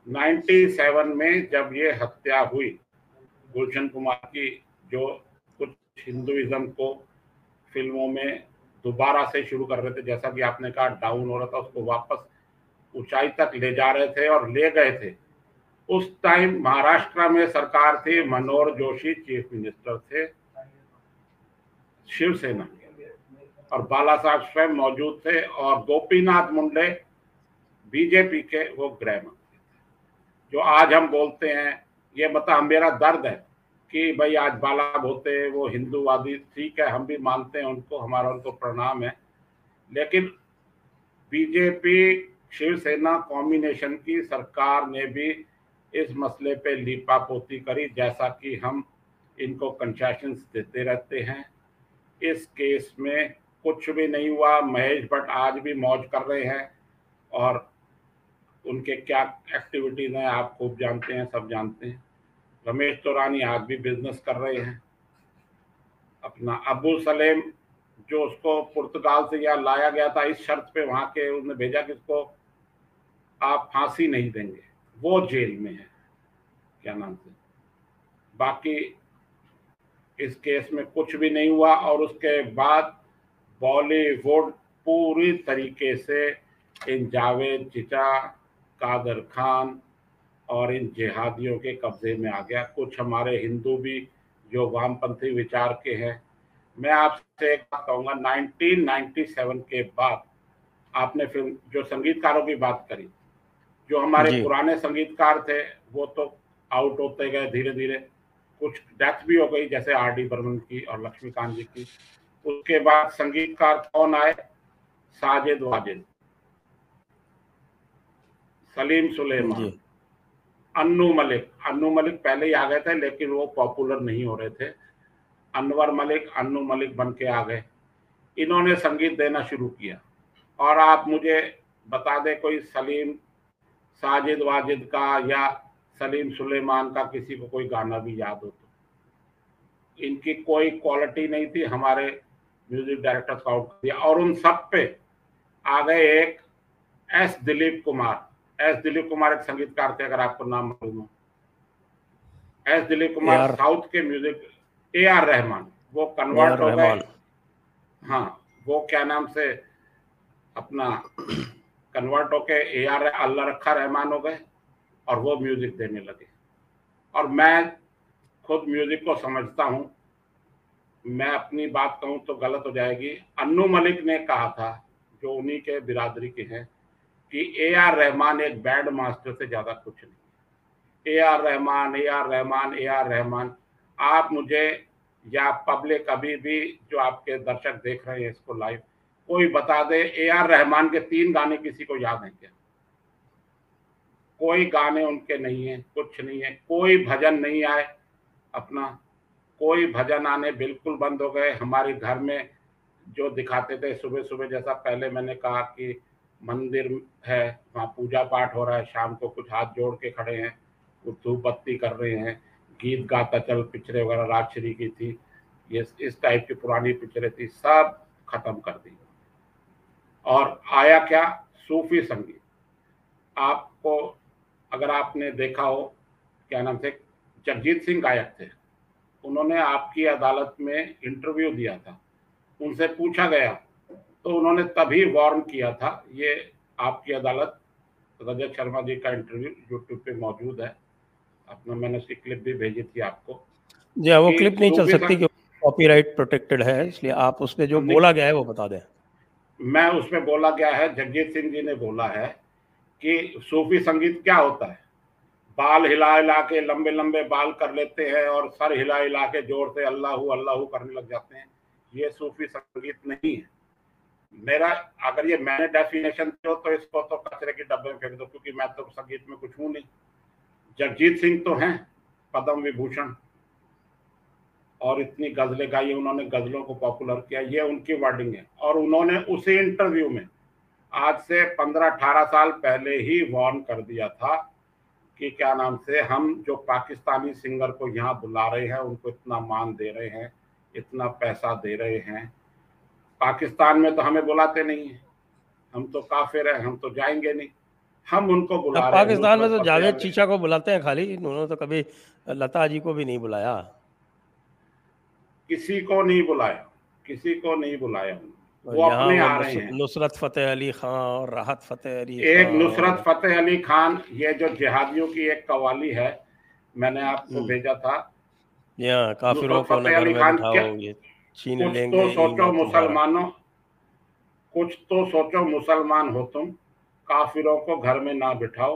S2: 97 में जब ये हत्या हुई, गुलशन कुमार की, जो कुछ हिंदुइज्म को फ़िल्मों में दोबारा से शुरू कर रहे थे, जैसा कि आपने कहा, डाउन हो रहा था, उसको वापस ऊंचाई तक ले जा रहे थे और ले गए थे। उस टाइम महाराष्ट्र में सरकार थी, मनोहर जोशी चीफ मिनिस्टर थे, शिवसेना और बाला साहब स्वयं मौजूद थे और गोपीनाथ मुंडे बीजेपी के वो गृह मंत्री थे। जो आज हम बोलते हैं, ये मतलब मेरा दर्द है कि भाई आज बाला होते, वो हिंदूवादी, ठीक है, हम भी मानते हैं उनको, हमारा उनको प्रणाम है। लेकिन बीजेपी, शिवसेना, कॉम्बिनेशन की सरकार ने भी इस मसले पे लीपा पोती करी, जैसा कि हम इनको कंसेशन देते रहते हैं। इस केस में कुछ भी नहीं हुआ, महेश भट्ट आज भी मौज कर रहे हैं और उनके क्या एक्टिविटीज़ हैं, आप खूब जानते हैं, सब जानते हैं। रमेश तोरानी आज भी बिज़नेस कर रहे हैं। अपना अबू सलेम, जो उसको पुर्तगाल से यहाँ लाया गया था, इस शर्त पे वहाँ के उसने भेजा कि उसको आप फांसी नहीं देंगे। वो जेल में है। क्या नाम से? बाकी इस केस में कुछ भी नहीं हुआ और उसके बाद बॉलीवुड पूरी तरीके से इन जावेद चिचा कादर खान और इन जिहादियों के कब्जे में आ गया। कुछ हमारे हिंदू भी जो वामपंथी विचार के हैं। मैं आपसे एक बात कहूँगा 1997 के बाद आपने फ़िल्म जो संगीतकारों की बात करी जो हमारे पुराने संगीतकार थे वो तो आउट होते गए धीरे धीरे कुछ डेथ भी हो गई जैसे आर डी बर्मन की और लक्ष्मीकांत जी की। उसके बाद संगीतकार कौन आए? साजिद वाजिद। सलीम सुलेमान। अन्नू मलिक। अन्नू मलिक पहले ही आ गए थे लेकिन वो पॉपुलर नहीं हो रहे थे। अनवर मलिक अन्नू मलिक बन के आ गए। इन्होंने संगीत देना शुरू किया। और आप मुझे बता दें कोई सलीम साजिद वाजिद का या सलीम सुलेमान का किसी को कोई गाना भी याद हो तो। इनकी कोई क्वालिटी नहीं थी। हमारे म्यूज़िक डायरेक्टर आउट कर दिया। और उन सब पे आ गए एक एस दिलीप कुमार। एस दिलीप कुमार एक संगीतकार थे अगर आपको नाम मालूम हो। एस दिलीप कुमार साउथ के म्यूज़िक ए आर रहमान वो कन्वर्ट हो गए। हाँ वो क्या नाम से अपना कन्वर्ट होके ए आर अल्लाह रखा रहमान हो गए और वो म्यूज़िक देने लगे। और मैं खुद म्यूज़िक को समझता हूँ। मैं अपनी बात कहूँ तो गलत हो जाएगी। अन्नू मलिक ने कहा था, जो उन्हीं के बिरादरी के हैं, कि ए आर रहमान एक बैंड मास्टर से ज़्यादा कुछ नहीं। A R Rahman A R Rahman A R Rahman, आप मुझे या पब्लिक अभी भी जो आपके दर्शक देख रहे हैं इसको लाइव कोई बता दे ए आर रहमान के तीन गाने किसी को याद है क्या? कोई गाने उनके नहीं है, कुछ नहीं है, कोई भजन नहीं आए अपना। कोई भजन आने बिल्कुल बंद हो गए। हमारे घर में जो दिखाते थे सुबह सुबह जैसा पहले मैंने कहा कि मंदिर है, वहाँ पूजा पाठ हो रहा है, शाम को कुछ हाथ जोड़ के खड़े हैं, कुछ धूप बत्ती कर रहे हैं, गीत गाता चल, पिक्चरें वगैरह राजश्री की थी, ये इस टाइप की पुरानी पिक्चरें थी, सब खत्म कर दी। और आया क्या? सूफी संगीत। आपको, अगर आपने देखा हो, क्या नाम थे जगजीत सिंह गायक थे। उन्होंने आपकी अदालत में इंटरव्यू दिया था। उनसे पूछा गया तो उन्होंने तभी वार्न किया था ये आपकी अदालत रजत शर्मा जी का इंटरव्यू यूट्यूब पे मौजूद है। अपना मैंने उसकी क्लिप भी भेजी थी आपको।
S1: जी हाँ, वो क्लिप नहीं चल सकती क्योंकि कॉपीराइट प्रोटेक्टेड है इसलिए आप उसमें जो बोला गया है वो बता दें।
S2: मैं उसमें बोला गया है जगजीत सिंह जी ने बोला है कि सूफी संगीत क्या होता है? बाल हिला हिला के लंबे लंबे बाल कर लेते हैं और सर हिला हिला के ज़ोर से अल्लाह अल्लाह करने लग जाते हैं। ये सूफी संगीत नहीं है। मेरा, अगर ये मैंने डेफिनेशन दो तो इसको तो कचरे के डब्बे में फेंक दो, क्योंकि मैं तो संगीत में कुछ हूँ नहीं। जगजीत सिंह तो हैं, पद्म विभूषण। और इतनी गजलें गाई, उन्होंने गजलों को पॉपुलर किया। ये उनकी वर्डिंग है। और उन्होंने उसी इंटरव्यू में आज से पंद्रह अठारह साल पहले ही वार्न कर दिया था कि क्या नाम से हम जो पाकिस्तानी सिंगर को यहाँ बुला रहे हैं उनको इतना मान दे रहे हैं इतना पैसा दे रहे हैं। पाकिस्तान में तो हमें बुलाते नहीं है। हम तो काफिर है हम तो जाएँगे नहीं। हम उनको बुला
S1: रहे पाकिस्तान में तो जावेद चीचा को बुलाते हैं खाली उन्होंने तो कभी लता जी को भी नहीं बुलाया।
S2: किसी को नहीं बुलाया किसी को नहीं बुलाया वो अपने आ रहे हैं।
S1: नुसरत फतेह अली खान और राहत फतेह अली
S2: एक नुसरत फतेह अली खान ये जो जिहादियों की एक कवाली है मैंने आपको हम्म। भेजा था।
S1: काफिरों को नगर में छीन
S2: लेंगे तो सोचो मुसलमानों कुछ तो सोचो मुसलमान हो तुम काफिरों को घर में ना बिठाओ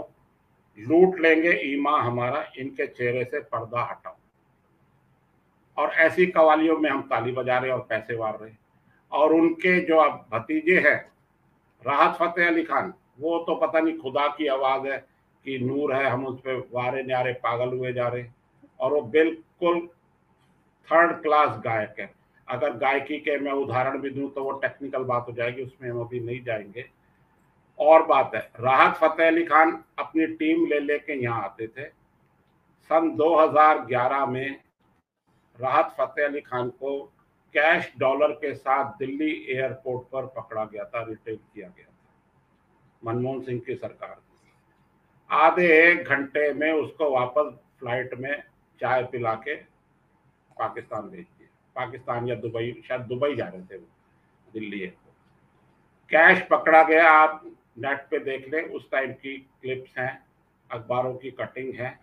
S2: लूट लेंगे ईमा हमारा इनके चेहरे से पर्दा हटाओ। और ऐसी कवालियों में हम ताली बजा रहे और पैसे वार रहे और उनके जो अब भतीजे हैं, राहत फतेह अली खान, वो तो पता नहीं खुदा की आवाज़ है कि नूर है, हम उस पर वारे न्यारे पागल हुए जा रहे और वो बिल्कुल थर्ड क्लास गायक है। अगर गायकी के मैं उदाहरण भी दूँ तो वो टेक्निकल बात हो जाएगी, उसमें हम अभी नहीं जाएँगे। और बात है, राहत फतेह अली खान अपनी टीम ले लेके यहाँ आते थे। सन 2011 में राहत फतेह अली खान को कैश डॉलर के साथ दिल्ली एयरपोर्ट पर पकड़ा गया था, रिटेन किया गया था। मनमोहन सिंह की सरकार आधे एक घंटे में उसको वापस फ़्लाइट में चाय पिला के पाकिस्तान भेज दिया। पाकिस्तान या दुबई, शायद दुबई जा रहे थे वो, दिल्ली एयरपोर्ट। कैश पकड़ा गया, आप नेट पे देख लें, उस टाइम की क्लिप्स हैं, अखबारों की कटिंग है,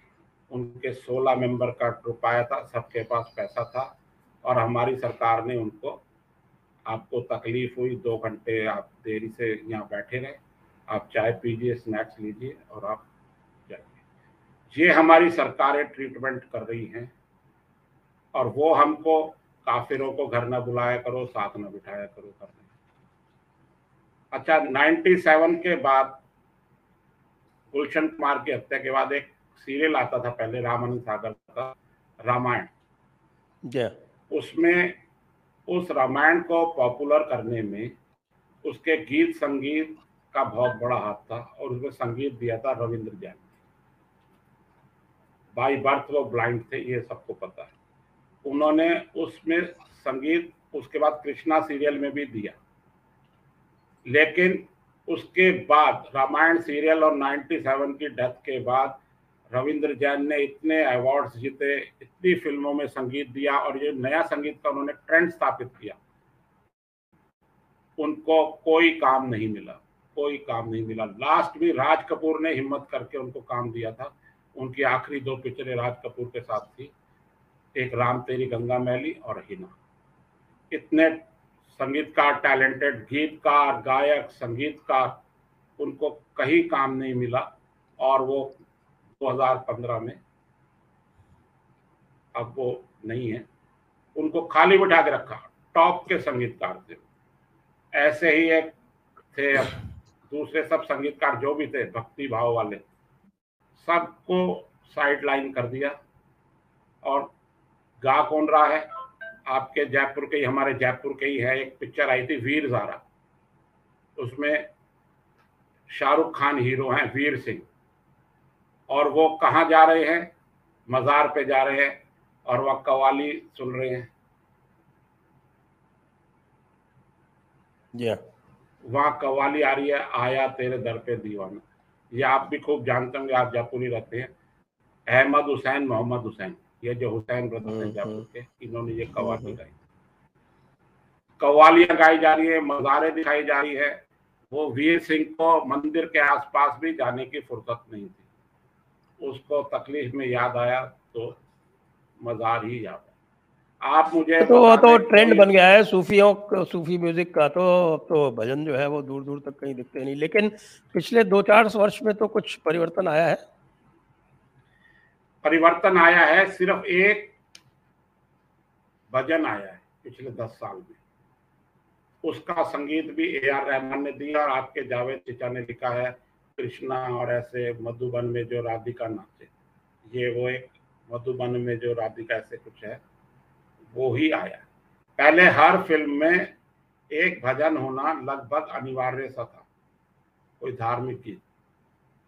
S2: उनके 16 मेंबर का ग्रुप आया था, सबके पास पैसा था और हमारी सरकार ने उनको, आपको तकलीफ़ हुई दो घंटे आप देरी से यहाँ बैठे रहे। आप चाय पीजिए, स्नैक्स लीजिए और आप जाइए। ये हमारी सरकारें ट्रीटमेंट कर रही हैं और वो हमको काफिरों को घर ना बुलाया करो, साथ ना बिठाया करो करने अच्छा 97 के बाद गुलशन कुमार की हत्या के बाद एक सीरियल आता था पहले रामानंद सागर का, रामायण। उसमें उस रामायण को पॉपुलर करने में उसके गीत संगीत का बहुत बड़ा हाथ था और उसमें संगीत दिया था रविंद्र जैन। बाई बर्थ वो ब्लाइंड थे, ये सबको पता है। उन्होंने उसमें संगीत, उसके बाद कृष्णा सीरियल में भी दिया। लेकिन उसके बाद रामायण सीरियल और 97 की डेथ के बाद रविंद्र जैन ने इतने अवार्ड्स जीते, इतनी फ़िल्मों में संगीत दिया और ये नया संगीत का उन्होंने ट्रेंड स्थापित किया। उनको कोई काम नहीं मिला, कोई काम नहीं मिला। लास्ट भी राज कपूर ने हिम्मत करके उनको काम दिया था। उनकी आखिरी दो पिक्चरें राज कपूर के साथ थी। एक राम तेरी गंगा मैली और हिना। इतने संगीतकार टैलेंटेड गीतकार, गायक, संगीतकार, उनको कहीं काम नहीं मिला और वो 2015 में अब वो नहीं है। उनको खाली बिठा के रखा, टॉप के संगीतकार थे। ऐसे ही एक थे अब, दूसरे सब संगीतकार जो भी थे, भक्ति भाव वाले, सबको साइड लाइन कर दिया। और गा कौन रहा है? आपके जयपुर के ही, हमारे जयपुर के ही है, एक पिक्चर आई थी, वीर जारा। उसमें शाहरुख खान हीरो हैं, वीर सिंह। और वो कहाँ जा रहे हैं? मज़ार पे जा रहे हैं और वह कवाली सुन रहे हैं।
S1: हाँ।
S2: वहाँ कवाली आ रही है आया तेरे दर पे दीवाना। ये आप भी खूब जानते होंगे आप जयपुर ही रहते हैं। अहमद हुसैन मोहम्मद हुसैन ये जो हुसैन ब्रदर हैं हम्म, जयपुर हम्म। के इन्होंने ये कवाली गाई। कवालियाँ गाई जा रही है मजारे दिखाई जा रही है। वो वीर सिंह को मंदिर के आसपास भी जाने की फुर्सत नहीं थी। उसको तकलीफ़ में याद आया तो मजार ही याद आप मुझे
S1: तो वो तो ट्रेंड बन गया है सूफियों सूफी म्यूज़िक का तो तो भजन जो है वो दूर दूर तक कहीं दिखते नहीं। लेकिन पिछले दो चार वर्ष में तो कुछ परिवर्तन आया है?
S2: परिवर्तन आया है सिर्फ़ एक भजन आया है पिछले दस साल में। उसका संगीत भी ए आर रहमान ने दिया और आपके जावेद चिचा ने लिखा है। कृष्णा और ऐसे मधुबन में जो राधिका नाचे, ये वो एक मधुबन में जो राधिका ऐसे कुछ है, वो ही आया। पहले हर फ़िल्म में एक भजन होना लगभग अनिवार्य सा था, कोई धार्मिक गीत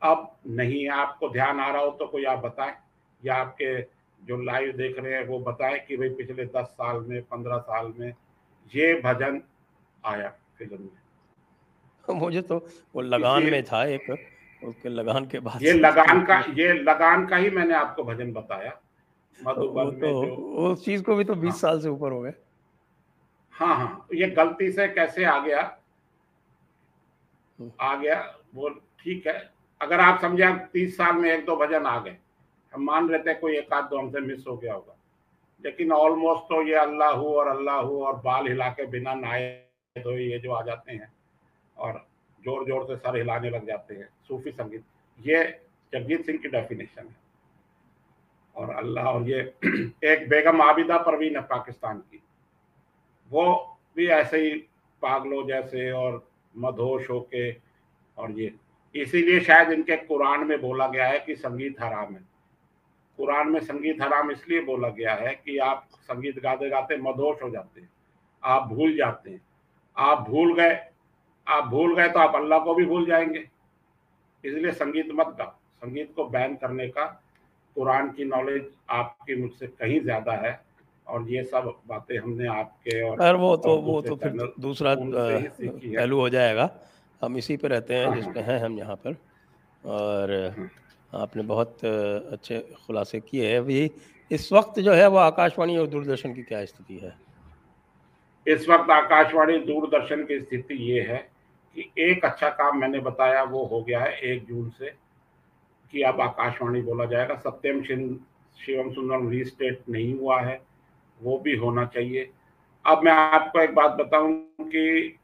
S2: अब नहीं, आपको ध्यान आ रहा हो तो कोई आप बताएँ, या आपके जो लाइव देख रहे हैं वो बताएँ कि भाई पिछले दस साल में, पंद्रह साल में ये भजन आया फ़िल्म में।
S1: मुझे तो वो लगान में था एक उसके लगान के बाद
S2: ये लगान का ये लगान का ही मैंने आपको भजन बताया।
S1: मधुबन तो वो चीज़ को भी तो बीस हाँ, साल से ऊपर हो गए।
S2: हाँ हाँ ये गलती से कैसे आ गया? हम्म। आ गया वो ठीक है। अगर आप समझे तीस साल में एक दो भजन आ गए। हम मान रहे थे कोई एक आध दो हमसे मिस हो गया होगा। लेकिन ऑलमोस्ट तो ये अल्लाह हो और अल्लाह हो और बाल हिला के बिना नहाए तो ये जो आ जाते हैं। और ज़ोर ज़ोर से सर हिलाने लग जाते हैं, सूफी संगीत। ये जगजीत सिंह की डेफिनेशन है। और अल्लाह, और ये एक बेगम आबिदा परवीन है पाकिस्तान की। वो भी ऐसे ही पागलों जैसे और मधोश होके और ये। इसीलिए शायद इनके कुरान में बोला गया है कि संगीत हराम है। कुरान में संगीत हराम इसलिए बोला गया है कि आप संगीत गाते गाते मधोश हो जाते हैं। आप भूल जाते हैं। आप भूल गए आप भूल गए तो आप अल्लाह को भी भूल जाएँगे। इसलिए संगीत मत गाओ। संगीत को बैन करने का कुरान की नॉलेज आपकी मुझसे कहीं ज़्यादा है और ये सब बातें हमने आपके और
S1: वो तो वो तो फिर दूसरा पहलू हो जाएगा। हम इसी पे रहते हैं हाँ, जिसमें हाँ। हैं हम यहाँ पर। और हाँ। आपने बहुत अच्छे खुलासे किए हैं। अभी इस वक्त जो है वो आकाशवाणी और दूरदर्शन की क्या स्थिति है?
S2: इस वक्त आकाशवाणी दूरदर्शन की स्थिति ये है कि एक अच्छा काम मैंने बताया वो हो गया है एक जून से कि अब आकाशवाणी बोला जाएगा। सत्यम शिवम सुंदरम रीस्टेट नहीं हुआ है वो भी होना चाहिए। अब मैं आपको एक बात बताऊँ कि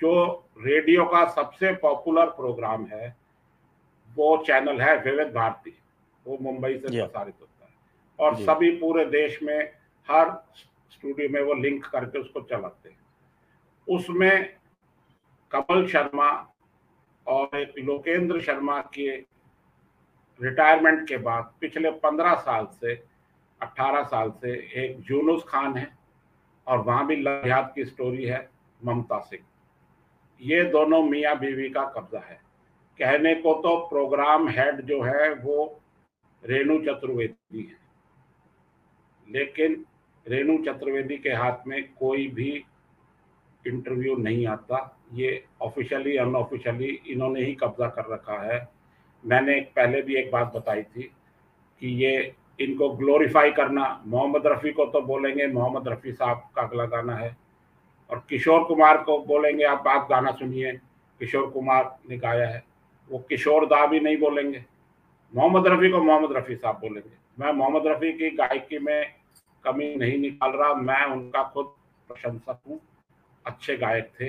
S2: जो रेडियो का सबसे पॉपुलर प्रोग्राम है वो चैनल है विविध भारती। वो मुंबई से प्रसारित होता है। और सभी पूरे देश में हर स्टूडियो में वो लिंक करके उसको चलाते हैं। उसमें कमल शर्मा और एक लोकेंद्र शर्मा के रिटायरमेंट के बाद पिछले पंद्रह साल से अट्ठारह साल से एक जूनुस खान है और वहाँ भी लहयात की स्टोरी है ममता सिंह। ये दोनों मियाँ बीवी का कब्जा है। कहने को तो प्रोग्राम हेड जो है वो रेणु चतुर्वेदी है। लेकिन रेणु चतुर्वेदी के हाथ में कोई भी इंटरव्यू नहीं आता। ये ऑफिशियली अनऑफिशियली इन्होंने ही कब्जा कर रखा है। मैंने पहले भी एक बात बताई थी कि ये इनको ग्लोरीफाई करना, मोहम्मद रफ़ी को तो बोलेंगे, मोहम्मद रफ़ी साहब का अगला गाना है। और किशोर कुमार को बोलेंगे, आप आप गाना सुनिए, किशोर कुमार ने गाया है। वो किशोर दा भी नहीं बोलेंगे, मोहम्मद रफ़ी को मोहम्मद रफ़ी साहब बोलेंगे। मैं मोहम्मद रफ़ी की गायकी में कमी नहीं निकाल रहा। मैं उनका खुद प्रशंसक हूँ। अच्छे गायक थे।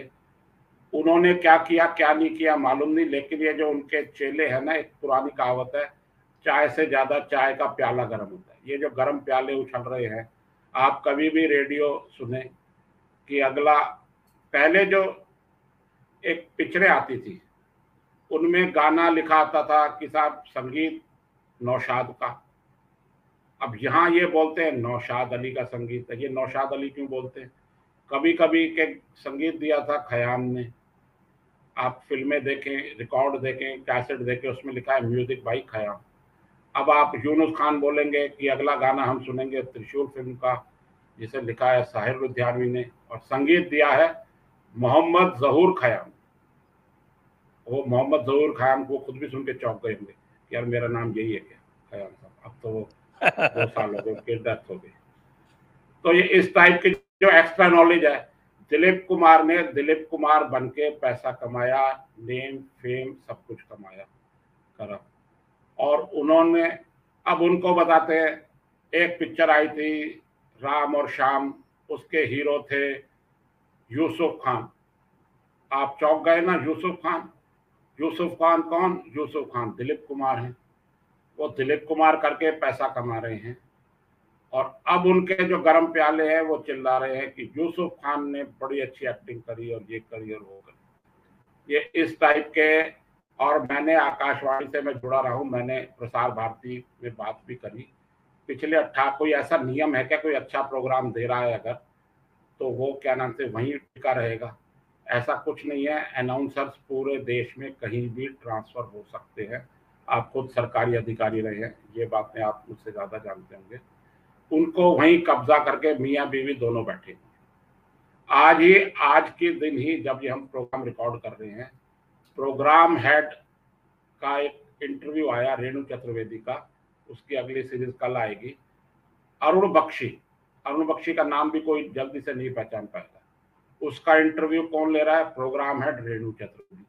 S2: उन्होंने क्या किया, क्या नहीं किया मालूम नहीं, लेकिन ये जो उनके चेले हैं ना, एक पुरानी कहावत है, चाय से ज़्यादा चाय का प्याला गर्म होता है। ये जो गर्म प्याले उछल रहे हैं, आप कभी भी रेडियो सुने कि अगला, पहले जो एक पिक्चरें आती थी, उनमें गाना लिखा आता था कि साहब संगीत नौशाद का। अब यहाँ ये बोलते हैं, नौशाद अली का संगीत है। ये नौशाद अली क्यों बोलते हैं? कभी कभी के संगीत दिया था खयाम ने। आप फ़िल्में देखें, रिकॉर्ड देखें, कैसेट देखें, उसमें लिखा है म्यूज़िक बाई खयाम अब आप यूनुस खान बोलेंगे कि अगला गाना हम सुनेंगे त्रिशूल फ़िल्म का, जिसे लिखा है साहिर लुधियानवी ने, और संगीत दिया है मोहम्मद जहूर खयाम वो मोहम्मद जहूर खयाम को खुद भी सुन के चौंक गए होंगे यार मेरा नाम यही है क्या? खयाम साहब, अब तो दो साल हो गए उसकी डेथ हो गई। तो ये इस टाइप की जो एक्स्ट्रा नॉलेज है, दिलीप कुमार ने, दिलीप कुमार बन के पैसा कमाया नेम फेम सब कुछ कमाया, करा। और उन्होंने, अब उनको बताते हैं, एक पिक्चर आई थी, राम और शाम उसके हीरो थे यूसुफ खान। आप चौक गए ना यूसुफ खान? यूसुफ खान कौन? यूसुफ खान, दिलीप कुमार हैं। वो दिलीप कुमार करके पैसा कमा रहे हैं। और अब उनके जो गर्म प्याले हैं, वो चिल्ला रहे हैं कि यूसुफ खान ने बड़ी अच्छी एक्टिंग करी और ये करी और वो करी। ये इस टाइप के, और मैंने आकाशवाणी से मैं जुड़ा रहा हूँ, मैंने प्रसार भारती में बात भी करी। पिछले अट्ठा, कोई ऐसा नियम है क्या, कोई अच्छा प्रोग्राम दे रहा है अगर तो वो क्या नाम से, वहीं टिका रहेगा। ऐसा कुछ नहीं है अनाउंसर्स पूरे देश में कहीं भी ट्रांसफ़र हो सकते हैं। आप खुद सरकारी अधिकारी रहे हैं, ये बातें आप मुझसे ज़्यादा जानते होंगे। उनको वहीं कब्जा करके मियाँ बीवी दोनों बैठे आज ही, आज के दिन ही जब ये हम प्रोग्राम रिकॉर्ड कर रहे हैं, प्रोग्राम हेड का एक इंटरव्यू आया रेणु चतुर्वेदी का, उसकी अगली सीरीज़ कल आएगी। अरुण बख्शी अरुण बख्शी का नाम भी कोई जल्दी से नहीं पहचान पाएगा। उसका इंटरव्यू कौन ले रहा है? Programme head Renu Chaturvedi.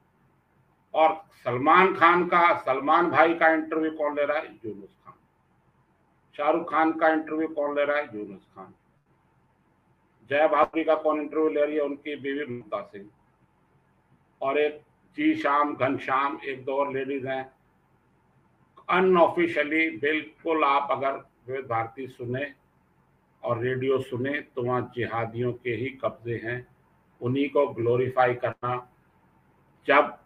S2: और सलमान खान का, सलमान भाई का इंटरव्यू कौन ले रहा है? यूनुस खान। शाहरुख खान का इंटरव्यू कौन ले रहा है? यूनुस खान। जया भाभी का कौन इंटरव्यू ले रही है? उनकी बीवी ममता सिंह। और एक जी शाम घनश्याम एक दो और लेडीज़ हैं। अनऑफिशियली बिल्कुल आप अगर विविध भारती सुने और रेडियो सुने तो वहाँ जिहादियों के ही कब्जे हैं। उन्हीं को ग्लोरीफाई करना। जब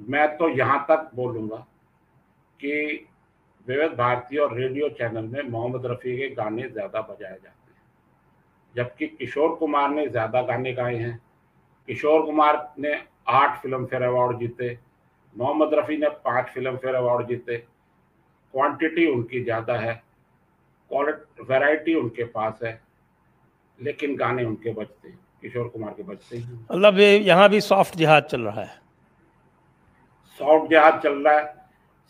S2: मैं तो यहाँ तक बोलूँगा कि विविध भारती और रेडियो चैनल में मोहम्मद रफ़ी के गाने ज़्यादा बजाए जाते हैं। जबकि किशोर कुमार ने ज़्यादा गाने गाए हैं। किशोर कुमार ने आठ फ़िल्म फेयर अवार्ड जीते, मोहम्मद रफ़ी ने पाँच फ़िल्म फेयर अवार्ड जीते। क्वांटिटी उनकी ज़्यादा है, क्वालिटी, वैरायटी उनके पास है, लेकिन गाने उनके बजते हैं, किशोर कुमार के बजते हैं।
S1: मतलब यहाँ भी सॉफ्ट जिहाद चल रहा है।
S2: सॉफ्ट जिहाद चल रहा है,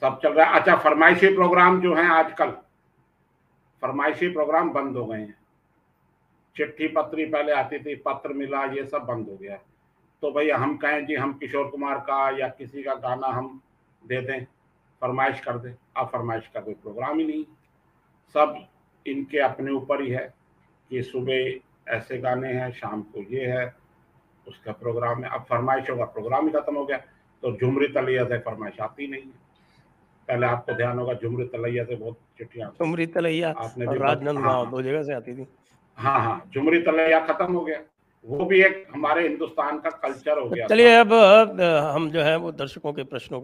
S2: सब चल रहा है। अच्छा फरमाइशी प्रोग्राम जो हैं आजकल, फरमाइशी प्रोग्राम बंद हो गए हैं। चिट्ठी पत्री पहले आती थी, पत्र मिला, ये सब बंद हो गया तो भाई, हम कहें जी, हम किशोर कुमार का या किसी का गाना हम दे दें, फरमाइश कर दें अब फरमाइश का कोई प्रोग्राम ही नहीं। सब इनके अपने ऊपर ही है कि सुबह ऐसे गाने हैं, शाम को ये है, उसका प्रोग्राम है। अब फरमाइश होगा, प्रोग्राम ही खत्म हो गया। तो झुमरी तलैया से फरमाइश आती नहीं है। पहले आपको ध्यान होगा झुमरी तलैया से बहुत चिट्ठियाँ
S1: झुमरी तलैया आपने राजनंद हाँ, दो जगह से आती थी।
S2: हाँ हाँ झुमरी तलैया खत्म हो गया। वो भी एक हमारे हिंदुस्तान का कल्चर हो गया
S1: चलिए अब हम जो है वो दर्शकों के प्रश्नों